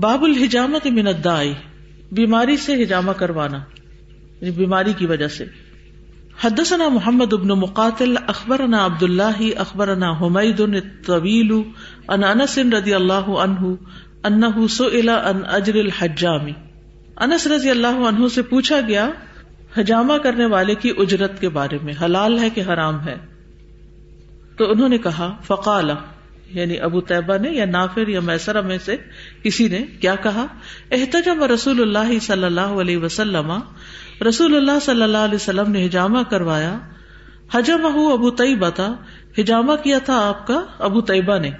باب الحجامت من الدائی بیماری سے حجامہ کروانا یعنی بیماری کی وجہ سے۔ حدثنا محمد ابن مقاتل، اخبرنا عبد اللہ اخبرنا حمید الطویل ان انس رضی اللہ عنہ انہ سئل ان اجر الحجامی۔ انس رضی اللہ عنہ سے پوچھا گیا، حجامہ کرنے والے کی اجرت کے بارے میں، حلال ہے کہ حرام ہے؟ تو انہوں نے کہا فقال یعنی ابو طیبہ نے یا نافر یا میسرا میں سے کسی نے کیا کہا؟ احتجم رسول اللہ صلی اللہ علیہ وسلم، رسول اللہ صلی اللہ علیہ وسلم نے ہجامہ کروایا۔ حجم ابو طیبہ تھا ہجامہ کیا تھا آپ کا؟ ابو طیبہ نے۔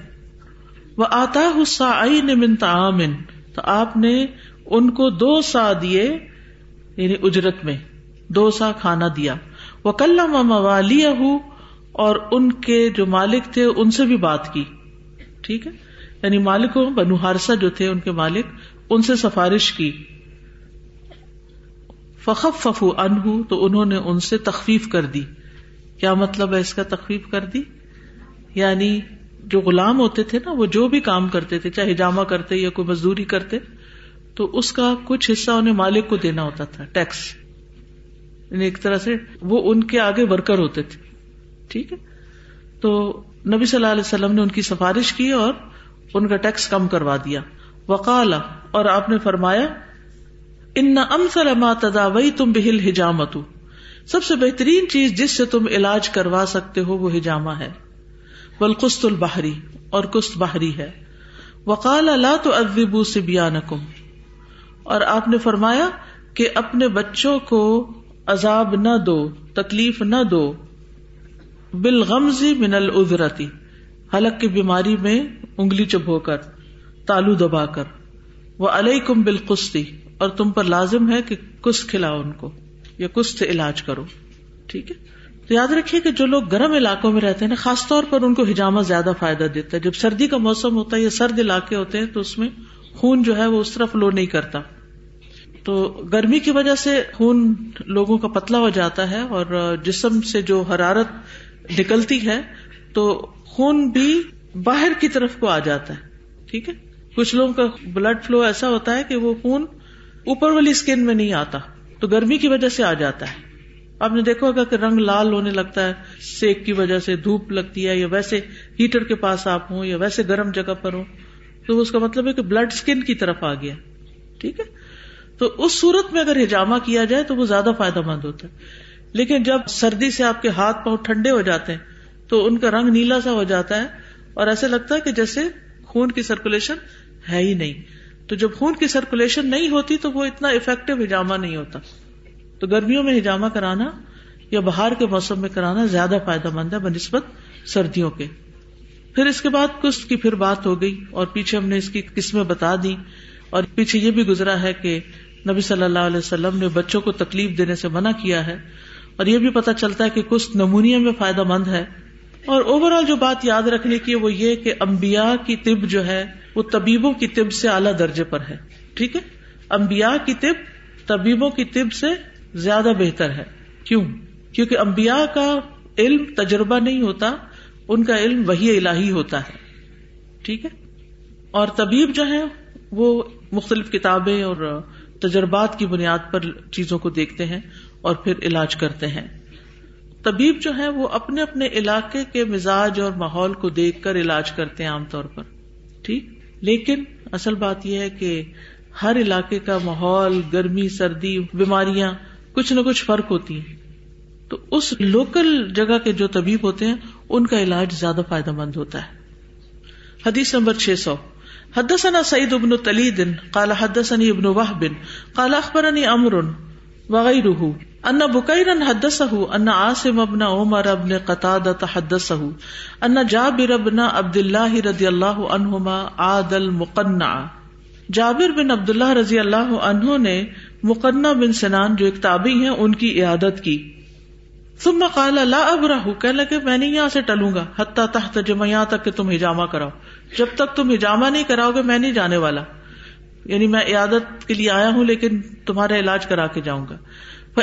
وہ آتا حسا من تعامن تو آپ نے ان کو دو سا دیے یعنی اجرت میں، دو سا کھانا دیا۔ وہ کل موالی اور ان کے جو مالک تھے، ان سے بھی بات کی۔ ٹھیک ہے؟ یعنی مالکوں بنو ہارسا جو تھے ان کے مالک، ان سے سفارش کی۔ فخف ففو انہ تو انہوں نے ان سے تخفیف کر دی۔ کیا مطلب ہے اس کا تخفیف کر دی؟ یعنی جو غلام ہوتے تھے نا، وہ جو بھی کام کرتے تھے، چاہے جامع کرتے یا کوئی مزدوری کرتے، تو اس کا کچھ حصہ انہیں مالک کو دینا ہوتا تھا، ٹیکس۔ یعنی ایک طرح سے وہ ان کے آگے ورکر ہوتے تھے۔ ٹھیک ہے؟ تو نبی صلی اللہ علیہ وسلم نے ان کی سفارش کی اور ان کا ٹیکس کم کروا دیا۔ وقال، اور آپ نے فرمایا، ان ما تداوئی تم بہل ہجامت سب سے بہترین چیز جس سے تم علاج کروا سکتے ہو وہ ہجامہ ہے۔ بلقست البحری، اور کست بحری ہے۔ وقال اللہ تو ادبو سے اور آپ نے فرمایا کہ اپنے بچوں کو عذاب نہ دو، تکلیف نہ دو۔ بالغمزی من العذرتی، حلق کی بیماری میں انگلی چبھو کر، تالو دبا کر وہ علیہ کم اور تم پر لازم ہے کہ کس کھلاؤ ان کو، یا کس سے علاج کرو، ٹھیک ہے؟ تو یاد رکھیے کہ جو لوگ گرم علاقوں میں رہتے ہیں نا، خاص طور پر ان کو ہجامہ زیادہ فائدہ دیتا ہے۔ جب سردی کا موسم ہوتا ہے یا سرد علاقے ہوتے ہیں، تو اس میں خون جو ہے وہ اس طرح فلو نہیں کرتا۔ تو گرمی کی وجہ سے خون لوگوں کا پتلا ہو جاتا ہے اور جسم سے جو حرارت نکلتی ہے تو خون بھی باہر کی طرف کو آ جاتا ہے، ٹھیک ہے؟ کچھ لوگوں کا بلڈ فلو ایسا ہوتا ہے کہ وہ خون اوپر والی اسکن میں نہیں آتا، تو گرمی کی وجہ سے آ جاتا ہے۔ آپ نے دیکھو اگر کہ رنگ لال ہونے لگتا ہے، سیک کی وجہ سے دھوپ لگتی ہے، یا ویسے ہیٹر کے پاس آپ ہوں، یا ویسے گرم جگہ پر ہوں، تو اس کا مطلب ہے کہ بلڈ اسکن کی طرف آ گیا، ٹھیک ہے؟ تو اس صورت میں اگر ہجامہ کیا جائے تو وہ زیادہ فائدہ مند ہوتا ہے۔ لیکن جب سردی سے آپ کے ہاتھ پاؤں ٹھنڈے ہو جاتے ہیں، تو ان کا رنگ نیلا سا ہو جاتا ہے اور ایسے لگتا ہے کہ جیسے خون کی سرکولیشن ہے ہی نہیں۔ تو جب خون کی سرکولیشن نہیں ہوتی تو وہ اتنا افیکٹو ہجامہ نہیں ہوتا۔ تو گرمیوں میں ہجامہ کرانا یا باہر کے موسم میں کرانا زیادہ فائدہ مند ہے بنسبت سردیوں کے۔ پھر اس کے بعد کشت کی پھر بات ہو گئی اور پیچھے ہم نے اس کی قسمیں بتا دی۔ اور پیچھے یہ بھی گزرا ہے کہ نبی صلی اللہ علیہ وسلم نے بچوں کو تکلیف دینے سے منع کیا ہے۔ اور یہ بھی پتا چلتا ہے کہ کچھ نمونیا میں فائدہ مند ہے۔ اور اوور آل جو بات یاد رکھنے کی وہ یہ کہ امبیا کی طب جو ہے، وہ طبیبوں کی طب سے اعلیٰ درجے پر ہے۔ ٹھیک ہے؟ امبیا کی طب طبیبوں کی طب سے زیادہ بہتر ہے۔ کیوں؟ کیونکہ امبیا کا علم تجربہ نہیں ہوتا، ان کا علم وہی الہی ہوتا ہے۔ ٹھیک ہے؟ اور طبیب جو ہے وہ مختلف کتابیں اور تجربات کی بنیاد پر چیزوں کو دیکھتے ہیں۔ اور پھر علاج کرتے ہیں۔ طبیب جو ہے وہ اپنے اپنے علاقے کے مزاج اور ماحول کو دیکھ کر علاج کرتے ہیں عام طور پر۔ ٹھیک؟ لیکن اصل بات یہ ہے کہ ہر علاقے کا ماحول، گرمی، سردی، بیماریاں کچھ نہ کچھ فرق ہوتی ہیں۔ تو اس لوکل جگہ کے جو طبیب ہوتے ہیں، ان کا علاج زیادہ فائدہ مند ہوتا ہے۔ حدیث نمبر چھ سو۔ حدثنا سعید ابن تلید قال حدثني ابن وهب قال اخبرني امر وغيره ان بكيرا حدثه ان عاصم ابن عمر ابن قتادة حدثه ان جابر ابن عبد الله رضي الله عنهما عاد المقنع۔ جابر بن عبد اللہ رضی اللہ عنہ نے مقنع بن سنان جو ایک تابی ہیں، ان کی عیادت کی۔ ثم قال، لا ابرہ کہ لگے، میں نہیں یہاں سے ٹلوں گا۔ حتی تحت جمع یہاں تک کہ تم ہجامہ کراؤ۔ جب تک تم ہجامہ نہیں کراؤ گے، میں نہیں جانے والا۔ یعنی میں عیادت کے لیے آیا ہوں لیکن تمہارا علاج کرا کے جاؤں گا۔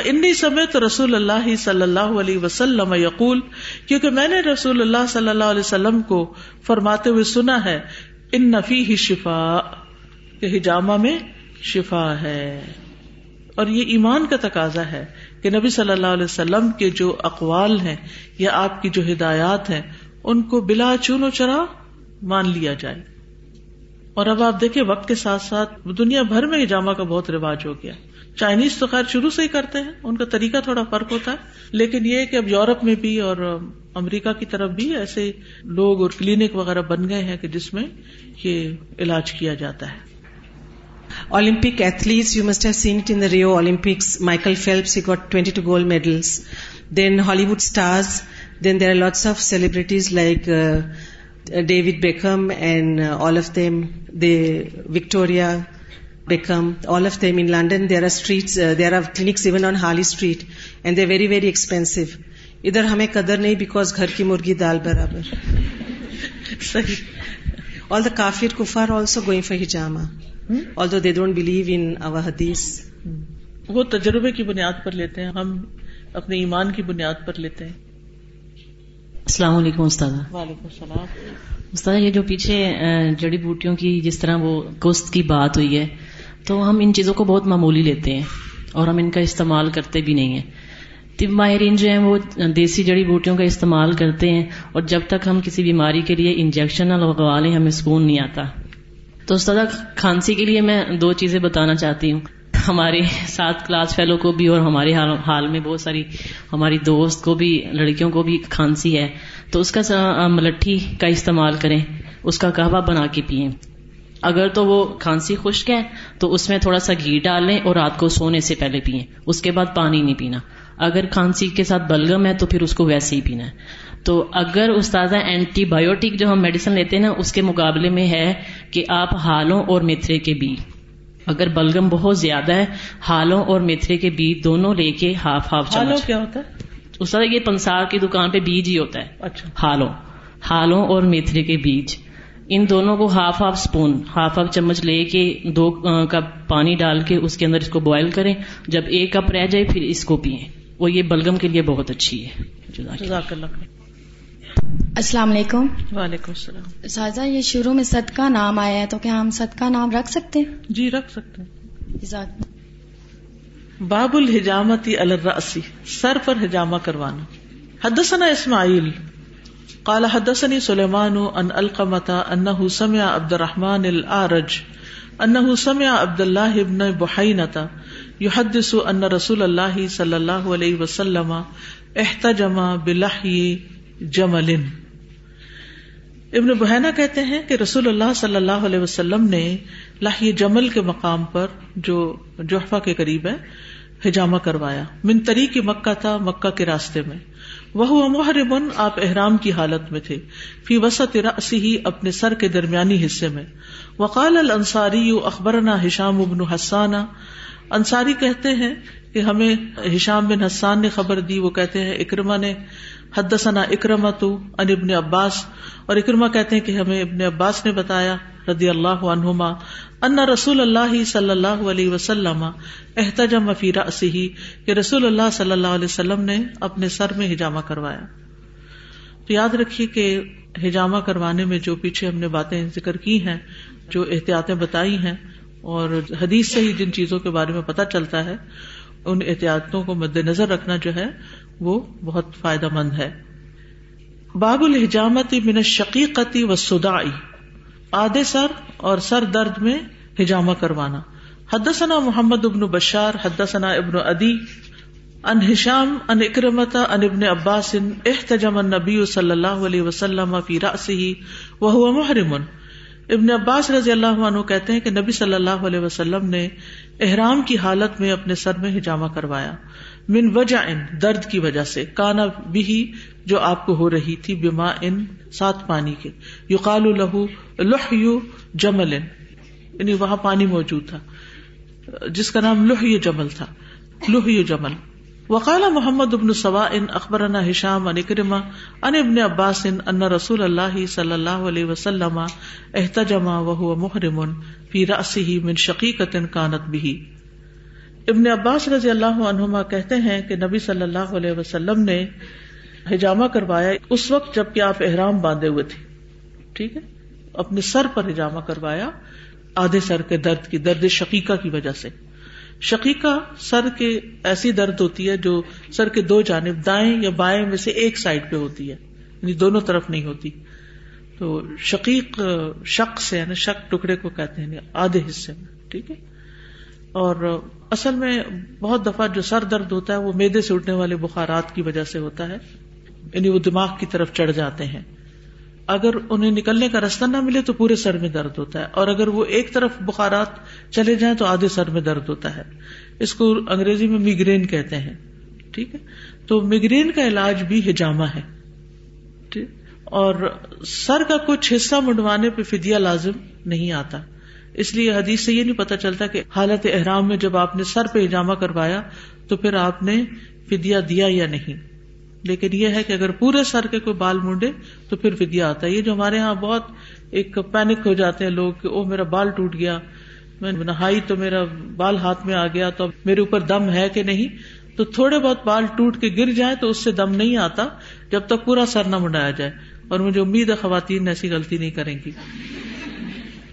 انی سمیت رسول اللہ صلی اللہ علیہ وسلم یقول، کیونکہ میں نے رسول اللہ صلی اللہ علیہ وسلم کو فرماتے ہوئے سنا ہے، ان نفی ہی شفا کہ ہجامہ میں شفا ہے۔ اور یہ ایمان کا تقاضا ہے کہ نبی صلی اللہ علیہ وسلم کے جو اقوال ہیں یا آپ کی جو ہدایات ہیں، ان کو بلا چون و چرا مان لیا جائے۔ اور اب آپ دیکھیں وقت کے ساتھ ساتھ دنیا بھر میں ہجامہ کا بہت رواج ہو گیا چائنیز تو خیر شروع سے ہی کرتے ہیں ان کا طریقہ تھوڑا فرق ہوتا ہے لیکن یہ کہ اب یورپ میں بھی اور امریکہ کی طرف بھی ایسے لوگ اور کلینک وغیرہ بن گئے ہیں کہ جس میں یہ علاج کیا جاتا ہے Olympic athletes, you must have seen it in the Rio Olympics. Michael Phelps, he got 22 gold medals. Then Hollywood stars. Then there are lots of celebrities like uh, David Beckham and uh, all of them. Victoria Beckham, all of them in London. There are streets, uh, there are clinics even on Harley Street, and they're very, very expensive. ادھر ہمیں قدر نہیں because گھر کی مرغی دال برابر صحیح آل دا کافر کفار also going for ہجامہ although they don't believe in حدیث وہ تجربے کی بنیاد پر لیتے ہیں ہم اپنے ایمان کی بنیاد پر لیتے ہیں السلام علیکم استاد وعلیکم السلام۔ استاد یہ جو پیچھے جڑی بوٹیوں کی جس طرح وہ گوشت کی بات ہوئی ہے تو ہم ان چیزوں کو بہت معمولی لیتے ہیں اور ہم ان کا استعمال کرتے بھی نہیں ہیں۔ طب ماہرین جو ہیں وہ دیسی جڑی بوٹیوں کا استعمال کرتے ہیں اور جب تک ہم کسی بیماری کے لیے انجیکشن نہ لگوا لیں ہمیں سکون نہیں آتا۔ تو استاد کھانسی کے لیے میں دو چیزیں بتانا چاہتی ہوں۔ ہمارے ساتھ کلاس فیلو کو بھی اور ہمارے حال میں بہت ساری ہماری دوست کو بھی، لڑکیوں کو بھی کھانسی ہے۔ تو اس کا ملٹھی کا استعمال کریں۔ اس کا کہوا بنا کے پئیں۔ اگر تو وہ کھانسی خشک ہے، تو اس میں تھوڑا سا گھی ڈال لیں اور رات کو سونے سے پہلے پئیں۔ اس کے بعد پانی نہیں پینا۔ اگر کھانسی کے ساتھ بلگم ہے، تو پھر اس کو ویسے ہی پینا ہے۔ تو اگر استاذہ اینٹی بایوٹک جو ہم میڈیسن لیتے ہیں نا، اس کے مقابلے میں ہے کہ آپ ہالوں اور میتھرے کے بیج اگر بلگم بہت زیادہ ہے۔ ہالوں اور میتھرے کے بیج دونوں لے کے ہاف ہاف چمچ۔ کیا ہوتا ہے؟ استاد یہ پنسار کی دکان پہ بیج ہی ہوتا ہے۔ اچھا۔ ہالوں۔ ہالوں اور میتھرے کے بیج۔ ان دونوں کو half half spoon half half چمچ لے کے دو کپ پانی ڈال کے اس کے اندر اس کو بوائل کریں۔ جب ایک کپ رہ جائے پھر اس کو پیئیں۔ وہ یہ بلگم کے لیے بہت اچھی ہے۔ جزاک اللہ السلام علیکم۔ وعلیکم السلام۔ سازا یہ شروع میں صدقہ نام آیا ہے تو کیا ہم صدقہ نام رکھ سکتے ہیں؟ جی رکھ سکتے ہیں۔ باب الحجامتی الراسی سر پر حجامہ کروانا۔ حدثنا اسماعیل قال حدثني سليمان ان القمتا انه سمع عبد الرحمن الارج انه سمع عبد الله بن بحينه يحدث ان رسول الله صلى الله عليه وسلم احتجم بلحي جمل ابن بحینا کہتے ہیں کہ رسول اللہ صلی اللہ علیہ وسلم نے لاہی جمل کے مقام پر جو جوحفا کے قریب ہے ہجامہ کروایا۔ من تری کی مکہ تھا مکہ کے راستے میں۔ وہ محرم آپ احرام کی حالت میں تھے۔ فی وسط راسی ہی اپنے سر کے درمیانی حصے میں۔ وقال الانصاری، اخبرنا ہشام ابن حسان انصاری کہتے ہیں کہ ہمیں ہشام بن حسان نے خبر دی، وہ کہتے ہیں اکرما نے حدثنا اکرما تو ان ابن عباس، اور اکرما کہتے ہیں کہ ہمیں ابن عباس نے بتایا رضی اللہ عنہما ان رسول اللہ صلی اللہ علیہ وسلم احتجم فی رأسہ کہ رسول اللہ صلی اللہ علیہ وسلم نے اپنے سر میں ہجامہ کروایا۔ تو یاد رکھیے کہ ہجامہ کروانے میں جو پیچھے ہم نے باتیں ذکر کی ہیں، جو احتیاطیں بتائی ہیں، اور حدیث سے ہی جن چیزوں کے بارے میں پتہ چلتا ہے، ان احتیاطوں کو مد نظر رکھنا جو ہے وہ بہت فائدہ مند ہے۔ باب الحجامتی من شقیقتی و سدائی آدھے سر اور سر درد میں ہجامہ کروانا۔ حدثنا محمد ابن بشار، حدثنا ابن ادی ان ہشام ان اکرمتا ان ابن عباس، احتجم النبی صلی اللہ علیہ وسلم فی رأسه وهو محرم۔ ابن عباس رضی اللہ عنہ کہتے ہیں کہ نبی صلی اللہ علیہ وسلم نے احرام کی حالت میں اپنے سر میں ہجامہ کروایا۔ من وجہ ان، درد کی وجہ سے۔ کانا بھی جو آپ کو ہو رہی تھی بیما ان سات پانی کے یو قالو لہو لوہ یو جمل۔ یعنی وہاں پانی موجود تھا۔ جس کا نام لوہ یو جمل تھا۔ لوہ یو جمل۔ وقال محمد ابن سوا ان اخبر ہشام ان اکرما ان ابن عباس، ان رسول اللہ صلی اللہ علیہ وسلم احتجما وہ محرم فی رأسه من شقیقت کانت بھی ابن عباس رضی اللہ عنہما کہتے ہیں کہ نبی صلی اللہ علیہ وسلم نے ہجامہ کروایا اس وقت جبکہ آپ احرام باندھے ہوئے تھے۔ ٹھیک ہے؟ اپنے سر پر ہجامہ کروایا، آدھے سر کے درد کی، درد شقیقہ کی وجہ سے۔ شقیقہ سر کے ایسی درد ہوتی ہے جو سر کے دو جانب، دائیں یا بائیں میں سے ایک سائڈ پہ ہوتی ہے یعنی دونوں طرف نہیں ہوتی۔ تو شقیق شک سے یعنی شک ٹکڑے کو کہتے ہیں یعنی آدھے حصے میں۔ ٹھیک ہے؟ اور اصل میں بہت دفعہ جو سر درد ہوتا ہے وہ میدے سے اٹھنے والے بخارات کی وجہ سے ہوتا ہے۔ یعنی وہ دماغ کی طرف چڑھ جاتے ہیں۔ اگر انہیں نکلنے کا رستہ نہ ملے تو پورے سر میں درد ہوتا ہے۔ اور اگر وہ ایک طرف بخارات چلے جائیں تو آدھے سر میں درد ہوتا ہے۔ اس کو انگریزی میں میگرین کہتے ہیں۔ ٹھیک ہے؟ تو میگرین کا علاج بھی ہجامہ ہے۔ اور سر کا کچھ حصہ منڈوانے پہ فدیا لازم نہیں آتا۔ اس لیے حدیث سے یہ نہیں پتا چلتا کہ حالت احرام میں جب آپ نے سر پہ ہجامہ کروایا تو پھر آپ نے فدیا دیا یا نہیں۔ لیکن یہ ہے کہ اگر پورے سر کے کوئی بال مونڈے تو پھر فدیا آتا ہے۔ یہ جو ہمارے یہاں بہت ایک پینک ہو جاتے ہیں لوگ کہ او میرا بال ٹوٹ گیا، میں نہائی تو میرا بال ہاتھ میں آ گیا، تو میرے اوپر دم ہے کہ نہیں؟ تو تھوڑے بہت بال ٹوٹ کے گر جائیں تو اس سے دم نہیں آتا جب تک پورا سر نہ منڈایا جائے۔ اور مجھے امید ہے خواتین ایسی غلطی نہیں کریں گی۔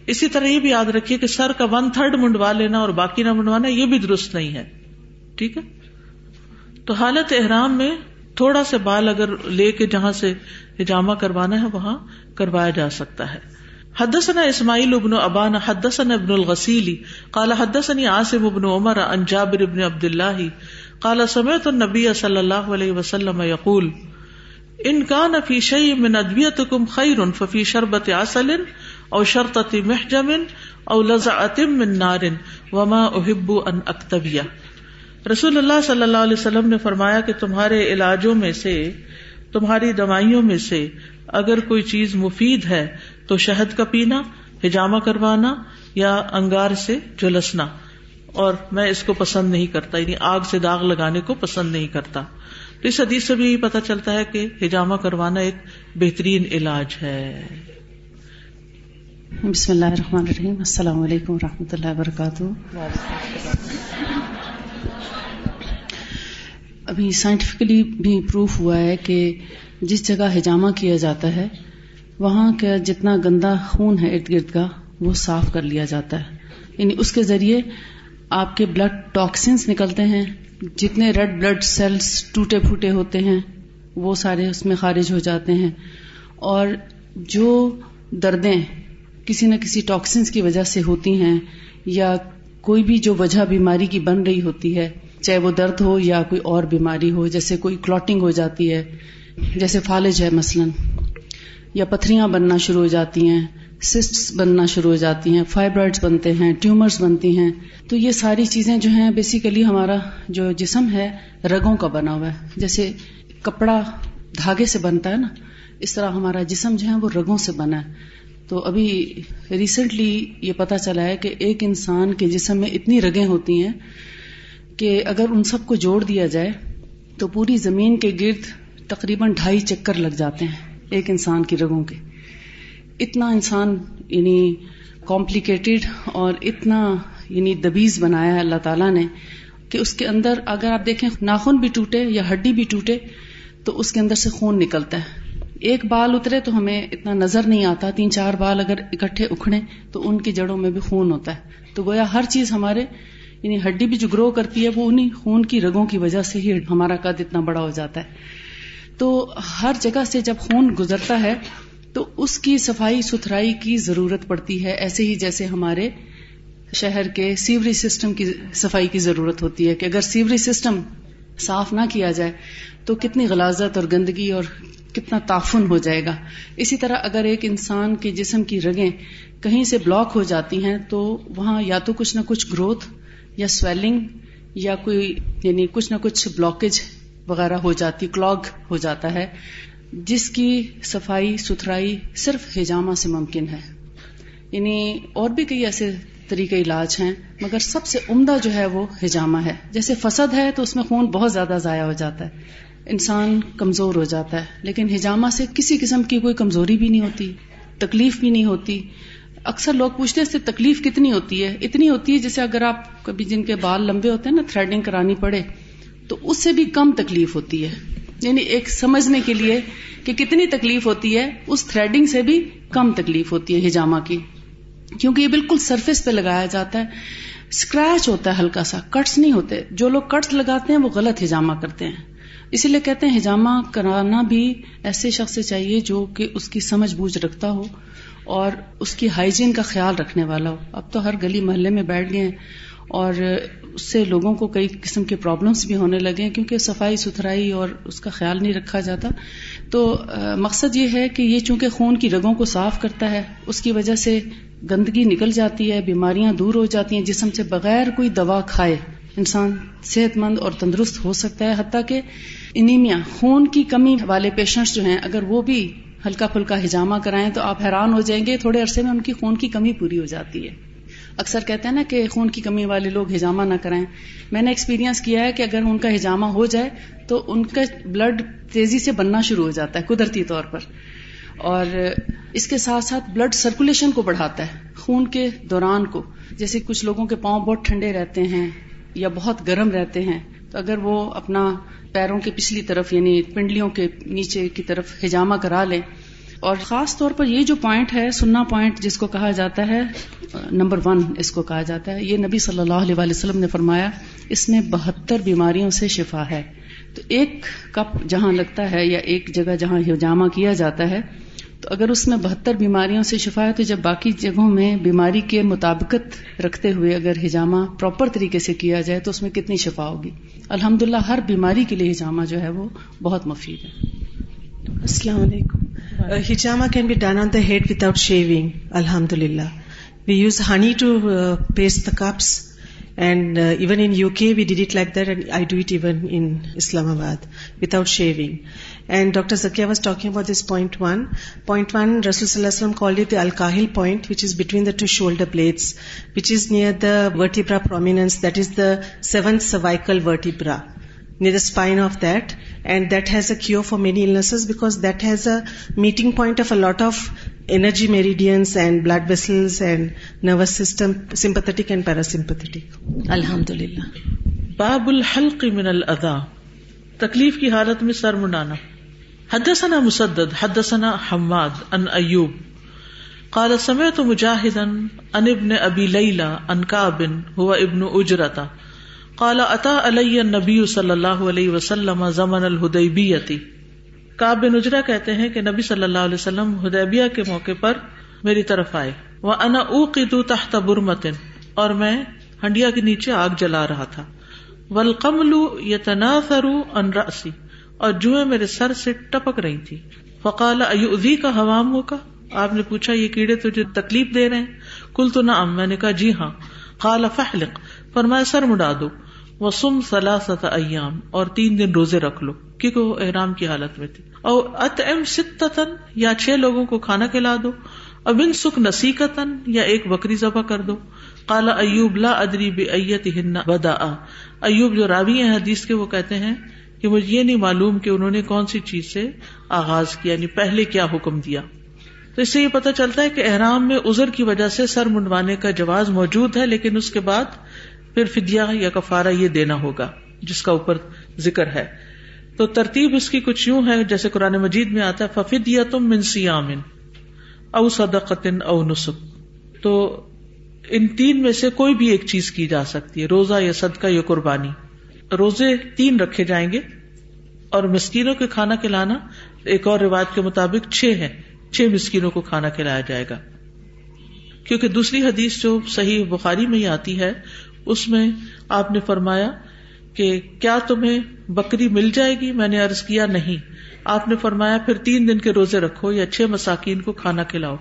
اسی طرح یہ بھی یاد رکھیے کہ سر کا ون تھرڈ منڈوا لینا اور باقی نہ منڈوانا، یہ بھی درست نہیں ہے۔ ٹھیک ہے؟ تو حالت احرام میں تھوڑا سا بال اگر لے کے جہاں سے ہجامہ کروانا ہے، وہاں کروایا جا سکتا ہے۔ حدثنا اسماعیل ابن ابان حدثنا ابن الغسیلی، قال حدثني عاصم ابن عمر عن جابر ابن عبد الله قال سمعت النبي صلى الله عليه وسلم يقول ان كان في شيء من ادويتكم خير ففي شربة عسل او شرطة محجم او لزعة من نار وما احب ان اكتبيه رسول اللہ صلی اللہ علیہ وسلم نے فرمایا کہ تمہارے علاجوں میں سے، تمہاری دوائیوں میں سے اگر کوئی چیز مفید ہے تو شہد کا پینا، ہجامہ کروانا یا انگار سے جلسنا اور میں اس کو پسند نہیں کرتا یعنی آگ سے داغ لگانے کو پسند نہیں کرتا۔ تو اس حدیث سے بھی یہی پتا چلتا ہے کہ ہجامہ کروانا ایک بہترین علاج ہے۔ بسم اللہ الرحمن الرحیم. السلام علیکم و اللہ وبرکاتہ. ابھی سائنٹیفکلی بھی پروف ہوا ہے کہ جس جگہ ہجامہ کیا جاتا ہے، وہاں کا جتنا گندا خون ہے ارد گرد کا، وہ صاف کر لیا جاتا ہے۔ یعنی اس کے ذریعے آپ کے بلڈ ٹاکسنس نکلتے ہیں۔ جتنے ریڈ بلڈ سیلس ٹوٹے پھوٹے ہوتے ہیں، وہ سارے اس میں خارج ہو جاتے ہیں۔ اور جو دردیں کسی نہ کسی ٹاکسنس کی وجہ سے ہوتی ہیں یا کوئی بھی جو وجہ بیماری کی بن رہی ہوتی ہے، چاہے وہ درد ہو یا کوئی اور بیماری ہو، جیسے کوئی کلوٹنگ ہو جاتی ہے، جیسے فالج ہے مثلاً، یا پتھریاں بننا شروع ہو جاتی ہیں سسٹ بننا شروع ہو جاتی ہیں فائبرائڈس بنتے ہیں ٹیومرز بنتی ہیں۔ تو یہ ساری چیزیں جو ہیں بیسیکلی ہمارا جو جسم ہے، رگوں کا بنا ہوا ہے۔ جیسے کپڑا دھاگے سے بنتا ہے نا، اس طرح ہمارا جسم جو ہے، وہ رگوں سے بنا ہے۔ تو ابھی ریسنٹلی یہ پتا چلا ہے کہ ایک انسان کے جسم میں اتنی رگیں ہوتی ہیں کہ اگر ان سب کو جوڑ دیا جائے تو پوری زمین کے گرد تقریباً ڈھائی چکر لگ جاتے ہیں ایک انسان کی رگوں کے۔ اتنا انسان یعنی کمپلیکیٹڈ اور اتنا یعنی دبیز بنایا ہے اللہ تعالیٰ نے کہ اس کے اندر اگر آپ دیکھیں ناخن بھی ٹوٹے یا ہڈی بھی ٹوٹے تو اس کے اندر سے خون نکلتا ہے۔ ایک بال اترے تو ہمیں اتنا نظر نہیں آتا، تین چار بال اگر اکٹھے اکھڑے تو ان کی جڑوں میں بھی خون ہوتا ہے۔ تو گویا ہر چیز ہمارے یعنی ہڈی بھی جو گرو کرتی ہے وہ انہیں خون کی رگوں کی وجہ سے ہی ہمارا قد اتنا بڑا ہو جاتا ہے۔ تو ہر جگہ سے جب خون گزرتا ہے تو اس کی صفائی، ستھرائی کی ضرورت پڑتی ہے۔ ایسے ہی جیسے ہمارے شہر کے سیوری سسٹم کی صفائی کی ضرورت ہوتی ہے کہ اگر سیوری سسٹم صاف نہ کیا جائے تو کتنی غلازت اور گندگی اور کتنا تعفن ہو جائے گا۔ اسی طرح اگر ایک انسان کے جسم کی رگیں کہیں سے بلاک ہو جاتی ہیں تو وہاں یا تو کچھ نہ کچھ گروتھ یا سویلنگ یا کوئی یعنی کچھ نہ کچھ بلاکیج وغیرہ ہو جاتی، کلاگ ہو جاتا ہے، جس کی صفائی، ستھرائی صرف ہجامہ سے ممکن ہے۔ یعنی اور بھی کئی ایسے طریقے علاج ہیں، مگر سب سے عمدہ جو ہے وہ ہجامہ ہے۔ جیسے فسد ہے تو اس میں خون بہت زیادہ ضائع ہو جاتا ہے۔ انسان کمزور ہو جاتا ہے، لیکن ہجامہ سے کسی قسم کی کوئی کمزوری بھی نہیں ہوتی، تکلیف بھی نہیں ہوتی۔ اکثر لوگ پوچھتے ہیں، اس سے تکلیف کتنی ہوتی ہے؟ اتنی ہوتی ہے جیسے اگر آپ کبھی جن کے بال لمبے ہوتے ہیں نا تھریڈنگ کرانی پڑے، تو اس سے بھی کم تکلیف ہوتی ہے۔ یعنی ایک سمجھنے کے لیے کہ کتنی تکلیف ہوتی ہے، اس تھریڈنگ سے بھی کم تکلیف ہوتی ہے ہجامہ کی۔ کیونکہ یہ بالکل سرفیس پہ لگایا جاتا ہے۔ اسکریچ ہوتا ہے ہلکا سا کٹس نہیں ہوتے۔ جو لوگ کٹس لگاتے ہیں، وہ غلط ہجامہ کرتے ہیں۔ اسی لیے کہتے ہیں ہجامہ کرانا بھی ایسے شخص سے چاہیے جو کہ اس کی سمجھ بوجھ رکھتا ہو اور اس کی ہائیجین کا خیال رکھنے والا ہو۔ اب تو ہر گلی محلے میں بیٹھ گئے ہیں اور اس سے لوگوں کو کئی قسم کے پرابلمس بھی ہونے لگے ہیں کیونکہ صفائی ستھرائی اور اس کا خیال نہیں رکھا جاتا۔ تو مقصد یہ ہے کہ یہ چونکہ خون کی رگوں کو صاف کرتا ہے، اس کی وجہ سے گندگی نکل جاتی ہے، بیماریاں دور ہو جاتی ہیں، جسم سے بغیر کوئی دوا کھائے۔ انسان صحت مند اور تندرست ہو سکتا ہے، حتیٰ کہ انیمیا، خون کی کمی والے پیشنٹس جو ہیں، اگر وہ بھی ہلکا پھلکا ہجامہ کرائیں تو آپ حیران ہو جائیں گے، تھوڑے عرصے میں ان کی خون کی کمی پوری ہو جاتی ہے۔ اکثر کہتے ہیں نا کہ خون کی کمی والے لوگ ہجامہ نہ کرائیں۔ میں نے ایکسپیرینس کیا ہے کہ اگر ان کا ہجامہ ہو جائے تو ان کا بلڈ تیزی سے بننا شروع ہو جاتا ہے قدرتی طور پر۔ اور اس کے ساتھ ساتھ بلڈ سرکولیشن کو بڑھاتا ہے، خون کے دوران کو۔ جیسے کچھ لوگوں کے پاؤں بہت ٹھنڈے رہتے ہیں یا بہت گرم رہتے ہیں تو اگر وہ اپنا پیروں کے پچھلی طرف یعنی پنڈلیوں کے نیچے کی طرف ہجامہ کرا لیں اور خاص طور پر یہ جو پوائنٹ ہے، سننا پوائنٹ جس کو کہا جاتا ہے، نمبر ون اس کو کہا جاتا ہے۔ یہ نبی صلی اللہ علیہ وسلم نے فرمایا، اس میں بہتر بیماریوں سے شفا ہے۔ تو ایک کپ جہاں لگتا ہے یا ایک جگہ جہاں ہجامہ کیا جاتا ہے تو اگر اس میں بہتر بیماریوں سے شفا ہے تو جب باقی جگہوں میں بیماری کے مطابقت رکھتے ہوئے اگر ہجامہ پراپر طریقے سے کیا جائے تو اس میں کتنی شفا ہوگی؟ الحمد للہ ہر بیماری کے لیے ہجامہ جو ہے وہ بہت مفید ہے۔ السلام علیکم۔ ہجامہ can be done on the head without shaving الحمد للہ we use honey to paste the cups and even in UK we did it like that and I do it even in Islamabad without shaving and doctor Zakia was talking about this point one point one رسول صلی اللہ علیہ وسلم call the الکاہل point which is between the two shoulder which is near the vertebra prominens that is the seven cervical vertebra near the spine of that and that has a cure for many illness because that has a meeting point of a lot of energy meridians and blood vessels and nervous system sympathetic and parasympathetic الحمد للہ باب الحلق من الدا تکلیف کی حالت میں سر سرمنڈانا حدثنا مسدد، حدثنا حماد ان ایوب. قال، سمعت مجاهدا ان ابن ابي ليلى ان كعب هو ابن اجرتا قال اتى علي النبي صلی اللہ علیہ وسلم زمن الحدیبیہ کعب بن اجرا کہتے ہیں کہ نبی صلی اللہ علیہ وسلم حدیبیہ کے موقع پر میری طرف آئے. وہ انا اوقد تحت برمت اور میں ہنڈیا کے نیچے آگ جلا رہا تھا. ولقمل یتناثر ان رأسی. اور جوئیں میرے سر سے ٹپک رہی تھی۔ فقال ایوزی کا حوام ہوگا آپ نے پوچھا، یہ کیڑے تجھے تکلیف دے رہے ہیں؟ کل تو نہ میں نے کہا جی ہاں۔ قال فحلق فرمایا، سر مڈا دو۔ وہ سم سلاست ایام اور تین دن روزے رکھ لو، کیونکہ وہ احرام کی حالت میں تھی۔ اور ات ام ستن یا چھ لوگوں کو کھانا کھلا دو۔ ابن سکھ نسیقتن یا ایک بکری ذبح کر دو۔ کالا ایوب لا ادری بے ایت ہن بدا ایوب جو راوی ہیں حدیث کے، وہ کہتے ہیں کہ مجھے یہ نہیں معلوم کہ انہوں نے کون سی چیز سے آغاز کیا یعنی پہلے کیا حکم دیا۔ تو اس سے یہ پتا چلتا ہے کہ احرام میں ازر کی وجہ سے سر منڈوانے کا جواز موجود ہے، لیکن اس کے بعد پھر فدیا یا کفارا یہ دینا ہوگا، جس کا اوپر ذکر ہے۔ تو ترتیب اس کی کچھ یوں ہے، جیسے قرآن مجید میں آتا ہے ففید یا تم منسی عامن او صدقن او نسخ تو ان تین میں سے کوئی بھی ایک چیز کی جا سکتی ہے، روزہ یا صدقہ یا قربانی۔ روزے تین رکھے جائیں گے اور مسکینوں کے کھانا کھلانا ایک اور روایت کے مطابق چھ ہے چھ مسکینوں کو کھانا کھلایا جائے گا۔ کیونکہ دوسری حدیث جو صحیح بخاری میں ہی آتی ہے، اس میں آپ نے فرمایا کہ کیا تمہیں بکری مل جائے گی؟ میں نے ارض کیا نہیں۔ آپ نے فرمایا پھر تین دن کے روزے رکھو یا چھ مساکین کو کھانا کھلاؤ۔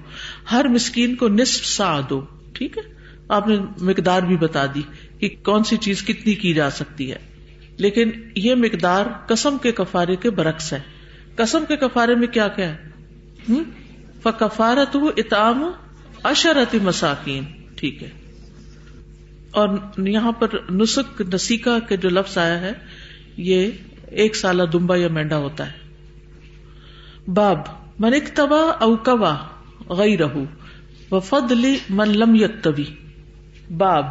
ہر مسکین کو نصف سا دو۔ ٹھیک ہے؟ آپ نے مقدار بھی بتا دی کہ کون سی چیز کتنی کی جا سکتی ہے۔ لیکن یہ مقدار قسم کے کفارے کے برعکس ہے۔ قسم کے کفارے میں کیا کیا ہے؟ فکفارت اتام اشرت مساکین۔ ٹھیک ہے۔ اور یہاں پر نسخ نسیکا کے جو لفظ آیا ہے، یہ ایک سالہ دمبا یا مینڈا ہوتا ہے۔ باب، من اکتبا اوکوا غی رہو وفد لی من لم یکتبی۔ باب،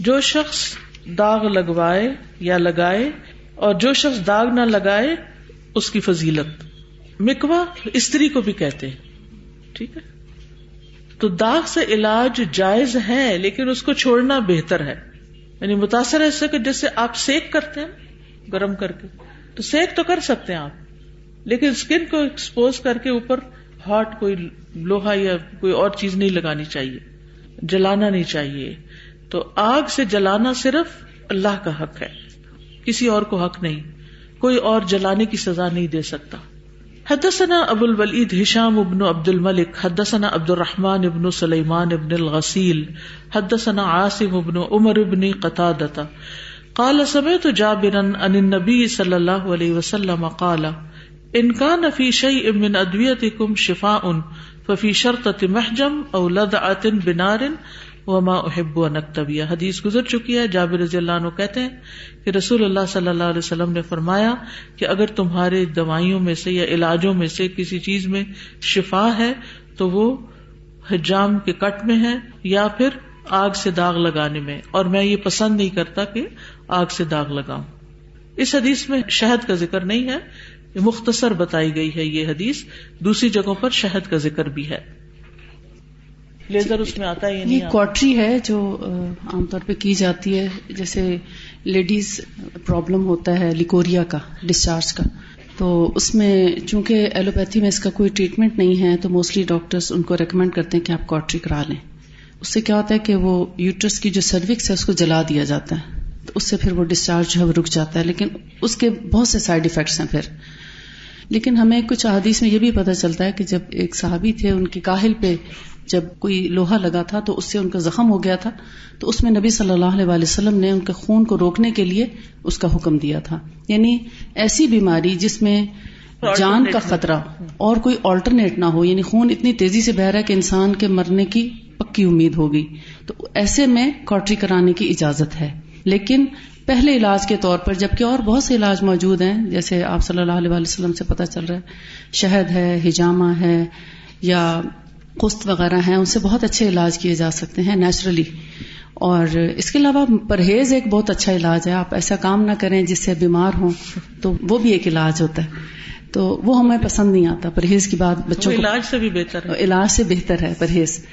جو شخص داغ لگوائے یا لگائے اور جو شخص داغ نہ لگائے، اس کی فضیلت۔ مکوا استری کو بھی کہتے ہیں، ٹھیک ہے؟ تو داغ سے علاج جائز ہے، لیکن اس کو چھوڑنا بہتر ہے۔ یعنی متاثر ہے اس سے کہ جیسے آپ سیک کرتے ہیں، گرم کر کے۔ تو سیک تو کر سکتے ہیں آپ، لیکن اسکن کو ایکسپوز کر کے اوپر ہاٹ کوئی لوہا یا کوئی اور چیز نہیں لگانی چاہیے، جلانا نہیں چاہیے۔ تو آگ سے جلانا صرف اللہ کا حق ہے۔ کسی اور کو حق نہیں، کوئی اور جلانے کی سزا نہیں دے سکتا۔ حدثنا ابو الولید ہشام ابن عبد الملک، حدثنا عبد الرحمن ابن سلیمان ابن الغسیل، حدثنا عاصم ابن عمر ابن قطادتا قال، سمعت جابرا ان النبي صلی اللہ علیہ وسلم قال، ان كان في شيء من ادويتكم شفاء ففي شرطة محجم او لدعة بنار وما احب نکتبیا حدیث گزر چکی ہے۔ جابر رضی اللہ عنہ کہتے ہیں کہ رسول اللہ صلی اللہ علیہ وسلم نے فرمایا کہ اگر تمہارے دوائیوں میں سے یا علاجوں میں سے کسی چیز میں شفا ہے تو وہ حجام کے کٹ میں ہے یا پھر آگ سے داغ لگانے میں۔ اور میں یہ پسند نہیں کرتا کہ آگ سے داغ لگاؤں۔ اس حدیث میں شہد کا ذکر نہیں ہے، مختصر بتائی گئی ہے یہ حدیث۔ دوسری جگہوں پر شہد کا ذکر بھی ہے۔ لیزر اس میں آتا ہے یہ نہیں کوٹری ہے جو عام طور پہ کی جاتی ہے۔ جیسے لیڈیز پرابلم ہوتا ہے لیکوریا کا ڈسچارج کا۔ تو اس میں چونکہ ایلوپیتھی میں اس کا کوئی ٹریٹمنٹ نہیں ہے تو موسٹلی ڈاکٹرس ان کو ریکمینڈ کرتے ہیں کہ آپ کوٹری کرا لیں۔ اس سے کیا ہوتا ہے کہ وہ یوٹرس کی جو سروکس ہے اس کو جلا دیا جاتا ہے۔ تو اس سے پھر وہ ڈسچارج جو ہے وہ رک جاتا ہے۔ لیکن اس کے بہت سے سائڈ افیکٹس ہیں پھر۔ لیکن ہمیں کچھ حادیث میں یہ بھی پتہ چلتا ہے کہ جب ایک صحابی تھے، ان کی کاہل پہ جب کوئی لوہا لگا تھا تو اس سے ان کا زخم ہو گیا تھا، تو اس میں نبی صلی اللہ علیہ وسلم نے ان کے خون کو روکنے کے لیے اس کا حکم دیا تھا۔ یعنی ایسی بیماری جس میں جان کا خطرہ اور کوئی آلٹرنیٹ نہ ہو یعنی خون اتنی تیزی سے بہ رہا ہے کہ انسان کے مرنے کی پکی امید ہوگی۔ تو ایسے میں کوٹری کرانے کی اجازت ہے۔ لیکن پہلے علاج کے طور پر جبکہ اور بہت سے علاج موجود ہیں جیسے آپ صلی اللہ علیہ وسلم سے پتہ چل رہا ہے شہد ہے ہجامہ ہے یا قسط وغیرہ ہیں ان سے بہت اچھے علاج کیے جا سکتے ہیں نیچرلی اور اس کے علاوہ پرہیز ایک بہت اچھا علاج ہے آپ ایسا کام نہ کریں جس سے بیمار ہوں تو وہ بھی ایک علاج ہوتا ہے۔ تو وہ ہمیں پسند نہیں آتا پرہیز کی بات بچوں کو علاج سے بھی بہتر ہے۔ علاج سے بہتر ہے پرہیز۔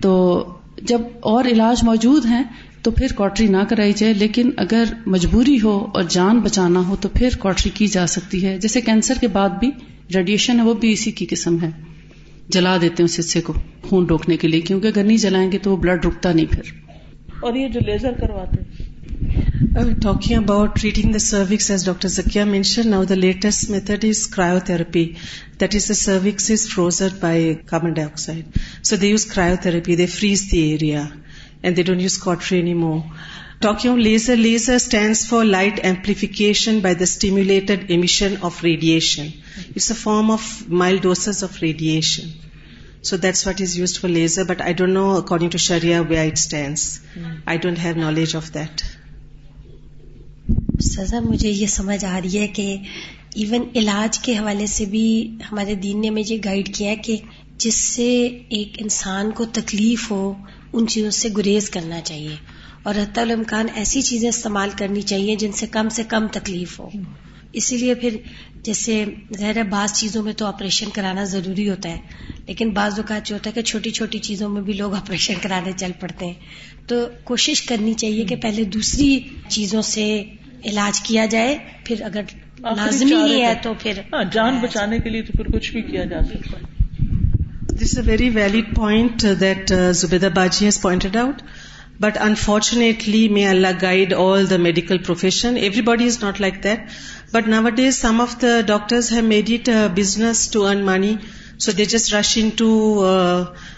تو جب اور علاج موجود ہیں تو پھر کوٹری نہ کرائی جائے لیکن اگر مجبوری ہو اور جان بچانا ہو تو پھر کوٹری کی جا سکتی ہے۔ جیسے کینسر کے بعد بھی ریڈیشن ہے وہ بھی اسی کی قسم ہے۔ جلا دیتے ہیں اس حصے کو خون روکنے کے لیے کیونکہ اگر نہیں جلائیں گے تو وہ بلڈ رکتا نہیں پھر۔ اور یہ جو لیزر کرواتے talking about treating the cervix as doctor Zakia mention now the latest method is cryotherapy that is the cervix is frozen by carbon dioxide so they use cryotherapy they freeze the area and they don't use cautery any more ٹاکیوم laser laser stands for light amplification by the stimulated emission of radiation it's a form of mild doses of radiation so that's what is use for laser but I don't know according to Shreya way I stands I don't have knowledge of that سزا مجھے یہ سمجھ آ رہی ہے کہ even علاج کے حوالے سے بھی ہمارے دین نے مجھے گائیڈ کیا ہے کہ جس سے ایک انسان کو تکلیف ہو ان چیزوں سے گریز کرنا چاہیے۔ اور حتی الامکان ایسی چیزیں استعمال کرنی چاہیے جن سے کم سے کم تکلیف ہو۔ اسی لیے پھر جیسے ظاہر بعض چیزوں میں تو آپریشن کرانا ضروری ہوتا ہے لیکن بعض اوقات جو ہوتا ہے کہ چھوٹی چھوٹی چیزوں میں بھی لوگ آپریشن کرانے چل پڑتے ہیں۔ تو کوشش کرنی چاہیے کہ پہلے دوسری چیزوں سے علاج کیا جائے پھر اگر لازمی ہی ہے تو پھر ہاں، جان بچانے کے لیے تو پھر کچھ بھی کیا جا سکتا ہے۔ This a very valid point that Zubaida باجی has pointed out but unfortunately may Allah guide all the medical profession everybody is not like that نا what these some of the doctors have made it business to earn money so they the جنگ to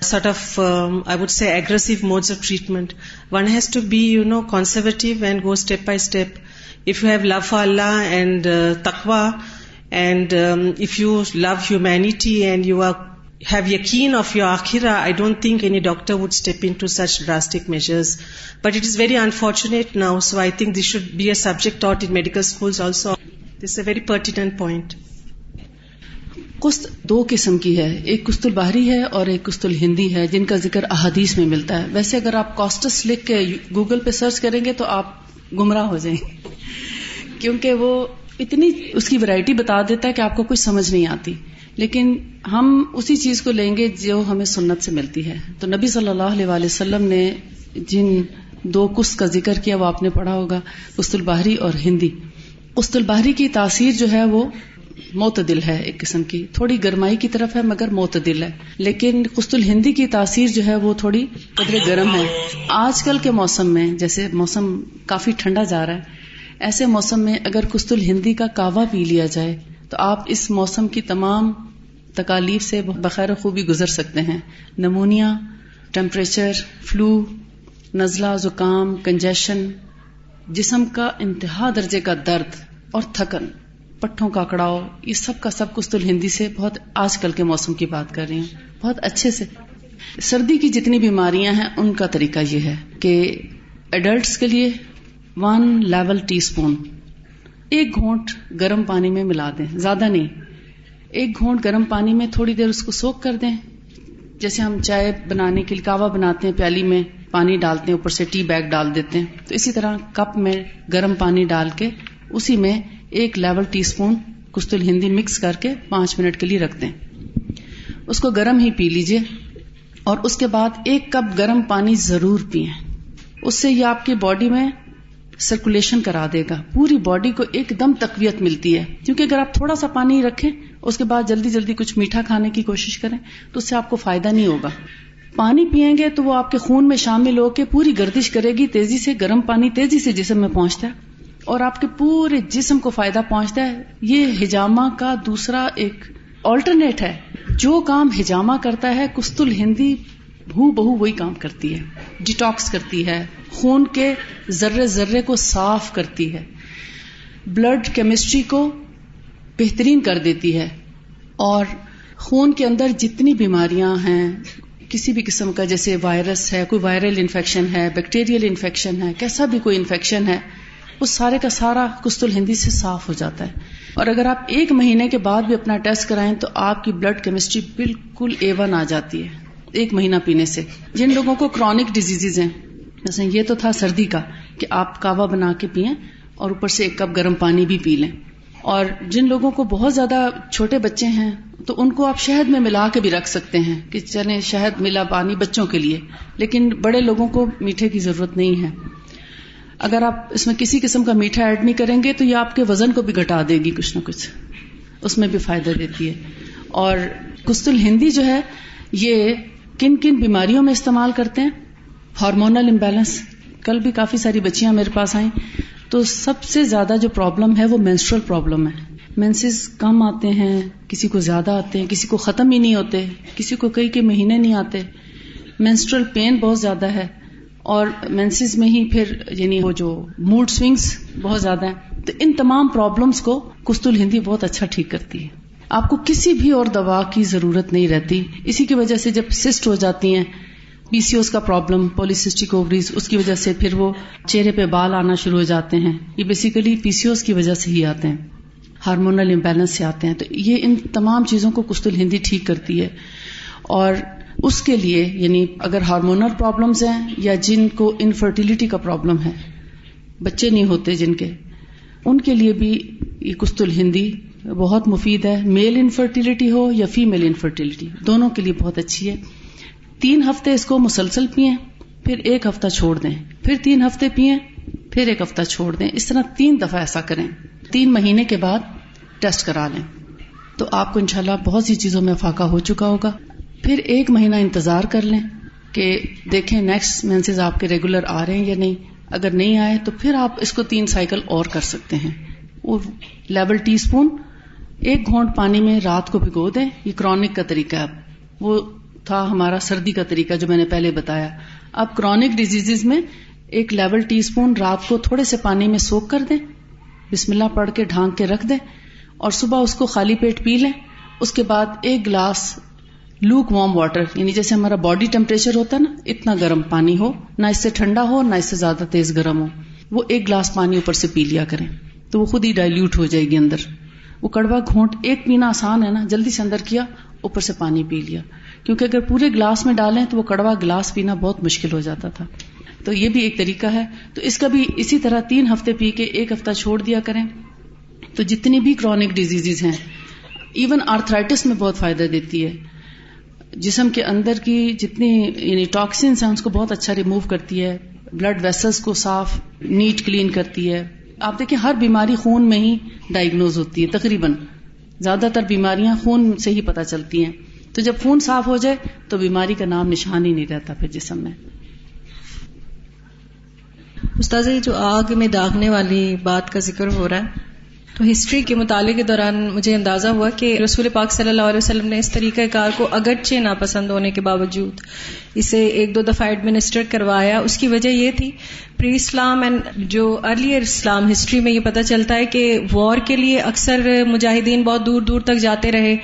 sort of I would see aggressive mode of treatment one has to be you know conservative and go step by step if you have love for Allah and تخوا and if you love humanity and you are have yaqeen of your akhirah, I don't think any doctor would step into such drastic measures. But it is very unfortunate now, so I think this should be a subject taught in medical schools also. This is a very pertinent point. کست دو قسم کی ہے ایک کست الباہری ہے اور ایک کست الہندی ہے جن کا ذکر احادیث میں ملتا ہے ویسے اگر آپ کاسٹس لکھ کے گوگل پہ سرچ کریں گے تو آپ گمراہ ہو جائیں کیونکہ وہ اتنی اس کی ورائٹی بتا دیتا ہے کہ آپ کو کچھ سمجھ نہیں آتی لیکن ہم اسی چیز کو لیں گے جو ہمیں سنت سے ملتی ہے۔ تو نبی صلی اللہ علیہ وآلہ وسلم نے جن دو کس کا ذکر کیا، وہ آپ نے پڑھا ہوگا قسط الباہری اور ہندی۔ قسط الباہری کی تاثیر جو ہے وہ معتدل ہے ایک قسم کی، تھوڑی گرمائی کی طرف ہے مگر معتدل ہے۔ لیکن قسط الہندی کی تاثیر جو ہے وہ تھوڑی قدرے گرم ہے۔ آج کل کے موسم میں، جیسے موسم کافی ٹھنڈا جا رہا ہے، ایسے موسم میں اگر قسط الہندی کا کعوہ پی لیا جائے تو آپ اس موسم کی تمام تکالیف سے بخیر خوبی گزر سکتے ہیں۔ نمونیا، ٹیمپریچر، فلو، نزلہ، زکام، کنجیشن، جسم کا انتہا درجے کا درد اور تھکن، پٹھوں کا کڑاؤ، یہ سب کا سب کچھ تو ہندی سے بہت آج کل کے موسم کی بات کر رہی ہوں۔ بہت اچھے سے۔ سردی کی جتنی بیماریاں ہیں، ان کا طریقہ یہ ہے کہ ایڈلٹس کے لیے ون لیول ٹی اسپون ایک گھونٹ گرم پانی میں ملا دیں، زیادہ نہیں۔ ایک گھونٹ گرم پانی میں تھوڑی دیر اس کو سوک کر دیں۔ جیسے ہم چائے بنانے کے لیے کعوہ بناتے ہیں، پیالی میں پانی ڈالتے ہیں، اوپر سے ٹی بیگ ڈال دیتے ہیں۔ تو اسی طرح کپ میں گرم پانی ڈال کے اسی میں ایک لیول ٹی اسپون کستل ہندی مکس کر کے پانچ منٹ کے لیے رکھ دیں۔ اس کو گرم ہی پی لیجیے اور اس کے بعد ایک کپ گرم پانی ضرور پئیں۔ اس سے یہ آپ کی باڈی میں سرکولیشن کرا دے گا۔ پوری باڈی کو ایک دم تقویت ملتی ہے۔ کیونکہ اگر آپ تھوڑا سا پانی رکھیں، اس کے بعد جلدی جلدی کچھ میٹھا کھانے کی کوشش کریں، تو اس سے آپ کو فائدہ نہیں ہوگا۔ پانی پیئیں گے تو وہ آپ کے خون میں شامل ہو کے پوری گردش کرے گی، تیزی سے، گرم پانی تیزی سے جسم میں پہنچتا ہے۔ اور آپ کے پورے جسم کو فائدہ پہنچتا ہے۔ یہ ہجامہ کا دوسرا ایک آلٹرنیٹ ہے۔ جو کام ہجامہ کرتا ہے، کستل ہندی بہو بہو وہی کام کرتی ہے۔ ڈیٹاکس کرتی ہے۔ خون کے ذرے ذرے کو صاف کرتی ہے۔ بلڈ کیمسٹری کو بہترین کر دیتی ہے۔ اور خون کے اندر جتنی بیماریاں ہیں، کسی بھی قسم کا، جیسے وائرس ہے، کوئی وائرل انفیکشن ہے، بیکٹیریل انفیکشن ہے، کیسا بھی کوئی انفیکشن ہے اس سارے کا سارا کست الہندی سے صاف ہو جاتا ہے۔ اور اگر آپ ایک مہینے کے بعد بھی اپنا ٹیسٹ کرائیں تو آپ کی بلڈ کیمسٹری بالکل اے ون آ جاتی ہے، ایک مہینہ پینے سے۔ جن لوگوں کو کرونک ڈیزیز ہیں جیسے یہ تو تھا سردی کا کہ آپ کاوا بنا کے پیئیں اور اوپر سے ایک کپ گرم پانی بھی پی لیں۔ اور جن لوگوں کو بہت زیادہ چھوٹے بچے ہیں، تو ان کو آپ شہد میں ملا کے بھی رکھ سکتے ہیں کہ چلے شہد ملا پانی بچوں کے لیے۔ لیکن بڑے لوگوں کو میٹھے کی ضرورت نہیں ہے۔ اگر آپ اس میں کسی قسم کا میٹھا ایڈ نہیں کریں گے، تو یہ آپ کے وزن کو بھی گھٹا دے گی کچھ نہ کچھ۔ اس میں بھی فائدہ دیتی ہے۔ اور کستل ہندی جو ہے، یہ کن کن بیماریوں میں استعمال کرتے ہیں؟ Hormonal imbalance. کل بھی کافی ساری بچیاں میرے پاس آئیں۔ تو سب سے زیادہ جو پرابلم ہے وہ مینسٹرل پرابلم ہے۔ مینسز کم آتے ہیں، کسی کو زیادہ آتے ہیں، کسی کو ختم ہی نہیں ہوتے، کسی کو کئی کے مہینے نہیں آتے۔ مینسٹرل پین بہت زیادہ ہے۔ اور مینسز میں ہی پھر یعنی وہ جو موڈ سوئنگس بہت زیادہ ہیں۔ تو ان تمام پرابلمس کو کستل ہندی بہت اچھا ٹھیک کرتی ہے۔ آپ کو کسی بھی اور دوا کی ضرورت نہیں رہتی۔ اسی کی وجہ سے جب سسٹ ہو جاتی ہیں پی سی اوز کا پرابلم پولیسٹک اووریز اس کی وجہ سے پھر وہ چہرے پہ بال آنا شروع ہو جاتے ہیں یہ بیسیکلی پی سی اوز کی وجہ سے ہی آتے ہیں ہارمونل امبیلنس سے آتے ہیں تو یہ ان تمام چیزوں کو کستل ہندی ٹھیک کرتی ہے اور اس کے لیے یعنی اگر ہارمونل پرابلمس ہیں یا جن کو انفرٹیلٹی کا پرابلم ہے بچے نہیں ہوتے جن کے ان کے لیے بھی یہ کست الہندی بہت مفید ہے میل انفرٹیلٹی ہو یا فیمل انفرٹیلٹی دونوں کے لیے بہت اچھی ہے تین ہفتے اس کو مسلسل پئیں پھر ایک ہفتہ چھوڑ دیں، پھر تین ہفتے پئیں پھر ایک ہفتہ چھوڑ دیں۔ اس طرح تین دفعہ ایسا کریں۔ تین مہینے کے بعد ٹیسٹ کرا لیں۔ تو آپ کو انشاءاللہ بہت سی چیزوں میں فاقہ ہو چکا ہوگا۔ پھر ایک مہینہ انتظار کر لیں کہ دیکھیں نیکسٹ مینسز آپ کے ریگولر آ رہے ہیں یا نہیں۔ اگر نہیں آئے تو پھر آپ اس کو تین سائیکل اور کر سکتے ہیں۔ وہ لیول ٹی اسپون ایک گھونٹ پانی میں رات کو بھگو دیں۔ یہ کرونک کا طریقہ ہے۔ وہ تھا ہمارا سردی کا طریقہ جو میں نے پہلے بتایا۔ اب کرونک ڈیزیز میں ایک لیول ٹی اسپون رات کو تھوڑے سے پانی میں سوک کر دیں۔ بسم اللہ پڑھ کے ڈھانک کے رکھ دیں اور صبح اس کو خالی پیٹ پی لیں۔ اس کے بعد ایک گلاس لوک وارم واٹر یعنی جیسے ہمارا باڈی ٹیمپریچر ہوتا ہے نا، اتنا گرم پانی ہو، نہ اس سے ٹھنڈا ہو، نہ اس سے زیادہ تیز گرم ہو۔ وہ ایک گلاس پانی اوپر سے پی لیا کریں۔ تو وہ خود ہی ڈائلوٹ ہو جائے گی اندر۔ وہ کڑوا گھونٹ، ایک پینا آسان ہے نا، جلدی سے اندر کیا، اوپر سے پانی پی لیا۔ کیونکہ اگر پورے گلاس میں ڈالیں تو وہ کڑوا گلاس پینا بہت مشکل ہو جاتا تھا۔ تو یہ بھی ایک طریقہ ہے۔ تو اس کا بھی اسی طرح تین ہفتے پی کے ایک ہفتہ چھوڑ دیا کریں۔ تو جتنی بھی کرونک ڈیزیز ہیں ایون آرتھرائٹس میں بہت فائدہ دیتی ہے۔ جسم کے اندر کی جتنی یعنی ٹاکسنس ہیں، اس کو بہت اچھا ریموو کرتی ہے۔ بلڈ ویسلس کو صاف نیٹ کلین کرتی ہے۔ آپ دیکھیں، ہر بیماری خون میں ہی ڈائگنوز ہوتی ہے، تقریباً۔ زیادہ تر بیماریاں خون سے ہی پتہ چلتی ہیں۔ تو جب خون صاف ہو جائے تو بیماری کا نام نشان ہی نہیں رہتا پھر جسم میں۔ استاذ جو آگ میں داغنے والی بات کا ذکر ہو رہا ہے، تو ہسٹری کے مطالعے کے دوران مجھے اندازہ ہوا کہ رسول پاک صلی اللہ علیہ وسلم نے اس طریقہ کار کو اگرچہ ناپسند ہونے کے باوجود اسے ایک دو دفعہ ایڈمنسٹر کروایا۔ اس کی وجہ یہ تھی پری اسلام اینڈ جو ارلیئر اسلام ہسٹری میں یہ پتہ چلتا ہے کہ وار کے لیے اکثر مجاہدین بہت دور دور تک جاتے رہے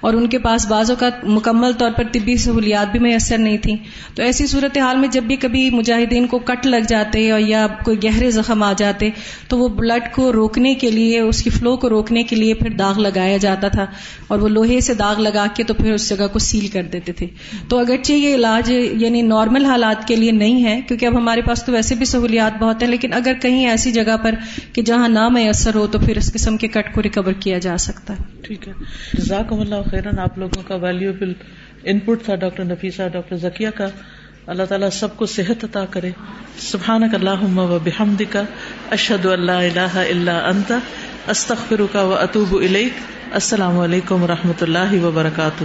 اور ان کے پاس بعضوں کا مکمل طور پر طبی سہولیات بھی میسر نہیں تھیں۔ تو ایسی صورت حال میں جب بھی کبھی مجاہدین کو کٹ لگ جاتے اور یا کوئی گہرے زخم آ جاتے تو وہ بلڈ کو روکنے کے لیے، اس کی فلو کو روکنے کے لیے پھر داغ لگایا جاتا تھا اور وہ لوہے سے داغ لگا کے تو پھر اس جگہ کو سیل کر دیتے تھے۔ تو اگرچہ یہ علاج یعنی نارمل حالات کے لیے نہیں ہے، کیونکہ اب ہمارے پاس تو ویسے بھی سہولیات بہت ہیں، لیکن اگر کہیں ایسی جگہ پر کہ جہاں نہ میسر ہو تو پھر اس قسم کے کٹ کو ریکور کیا جا سکتا ہے۔ ٹھیک ہے۔ جزاکم اللہ خیرن، آپ لوگوں کا ویلیوبل ان پٹ تھا، ڈاکٹر نفیسہ ڈاکٹر ذکیہ کا۔ اللہ تعالیٰ سب کو صحت عطا کرے۔ سبحانک اللہم و بحمدک، اشہد اللہ الہ الا انت، استغفرک و اتوب الیک۔ السلام علیکم و رحمۃ اللہ وبرکاتہ۔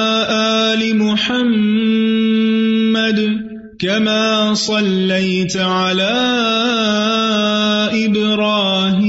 كما صليت على إبراهيم